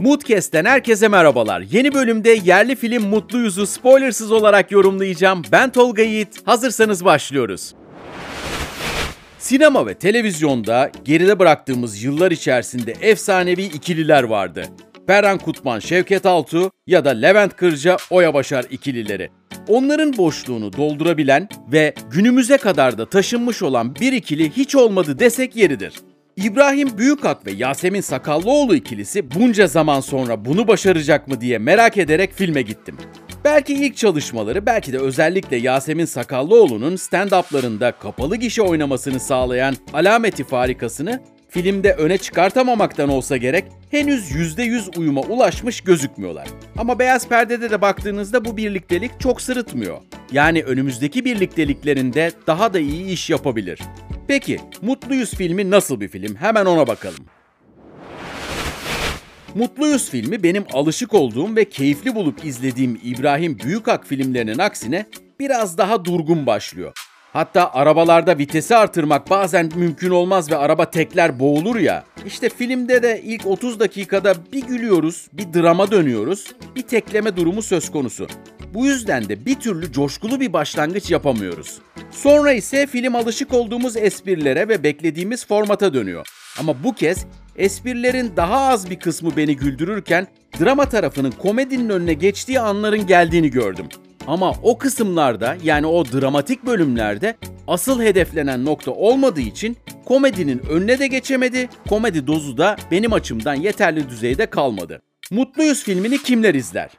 Moodcast'ten herkese merhabalar. Yeni bölümde yerli film Mutlu Yüz'ü spoilersız olarak yorumlayacağım. Ben Tolga Yiğit. Hazırsanız başlıyoruz. Sinema ve televizyonda geride bıraktığımız yıllar içerisinde efsanevi ikililer vardı. Ferhan Kutman, Şevket Altu ya da Levent Kırca, Oya Başar ikilileri. Onların boşluğunu doldurabilen ve günümüze kadar da taşınmış olan bir ikili hiç olmadı desek yeridir. İbrahim Büyükak ve Yasemin Sakallıoğlu ikilisi bunca zaman sonra bunu başaracak mı diye merak ederek filme gittim. Belki ilk çalışmaları, belki de özellikle Yasemin Sakallıoğlu'nun stand-up'larında kapalı gişe oynamasını sağlayan alameti farikasını filmde öne çıkartamamaktan olsa gerek henüz %100 uyuma ulaşmış gözükmüyorlar. Ama beyaz perdede de baktığınızda bu birliktelik çok sırıtmıyor. Yani önümüzdeki birlikteliklerinde daha da iyi iş yapabilir. Peki, Mutluyuz filmi nasıl bir film? Hemen ona bakalım. Mutluyuz filmi benim alışık olduğum ve keyifli bulup izlediğim İbrahim Büyükak filmlerinin aksine biraz daha durgun başlıyor. Hatta arabalarda vitesi artırmak bazen mümkün olmaz ve araba tekler boğulur ya. İşte filmde de ilk 30 dakikada bir gülüyoruz, bir drama dönüyoruz, bir tekleme durumu söz konusu. Bu yüzden de bir türlü coşkulu bir başlangıç yapamıyoruz. Sonra ise film alışık olduğumuz esprilere ve beklediğimiz formata dönüyor. Ama bu kez esprilerin daha az bir kısmı beni güldürürken drama tarafının komedinin önüne geçtiği anların geldiğini gördüm. Ama o kısımlarda yani o dramatik bölümlerde asıl hedeflenen nokta olmadığı için komedinin önüne de geçemedi, komedi dozu da benim açımdan yeterli düzeyde kalmadı. Mutluyuz filmini kimler izler?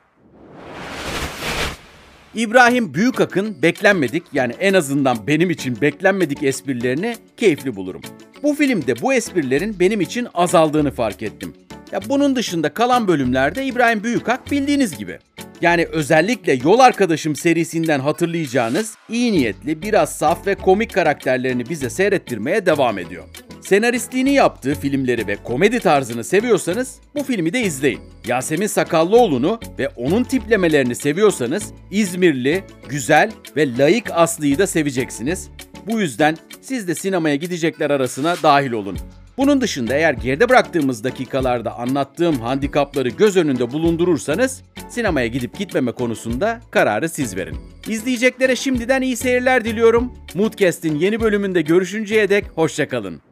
İbrahim Büyükak'ın beklenmedik yani en azından benim için beklenmedik esprilerini keyifli bulurum. Bu filmde bu esprilerin benim için azaldığını fark ettim. Ya bunun dışında kalan bölümlerde İbrahim Büyükak bildiğiniz gibi. Yani özellikle Yol Arkadaşım serisinden hatırlayacağınız iyi niyetli, biraz saf ve komik karakterlerini bize seyrettirmeye devam ediyor. Senaristliğini yaptığı filmleri ve komedi tarzını seviyorsanız bu filmi de izleyin. Yasemin Sakallıoğlu'nu ve onun tiplemelerini seviyorsanız İzmirli, güzel ve layık Aslı'yı da seveceksiniz. Bu yüzden siz de sinemaya gidecekler arasına dahil olun. Bunun dışında eğer geride bıraktığımız dakikalarda anlattığım handikapları göz önünde bulundurursanız sinemaya gidip gitmeme konusunda kararı siz verin. İzleyeceklere şimdiden iyi seyirler diliyorum. Moodcast'in yeni bölümünde görüşünceye dek hoşçakalın.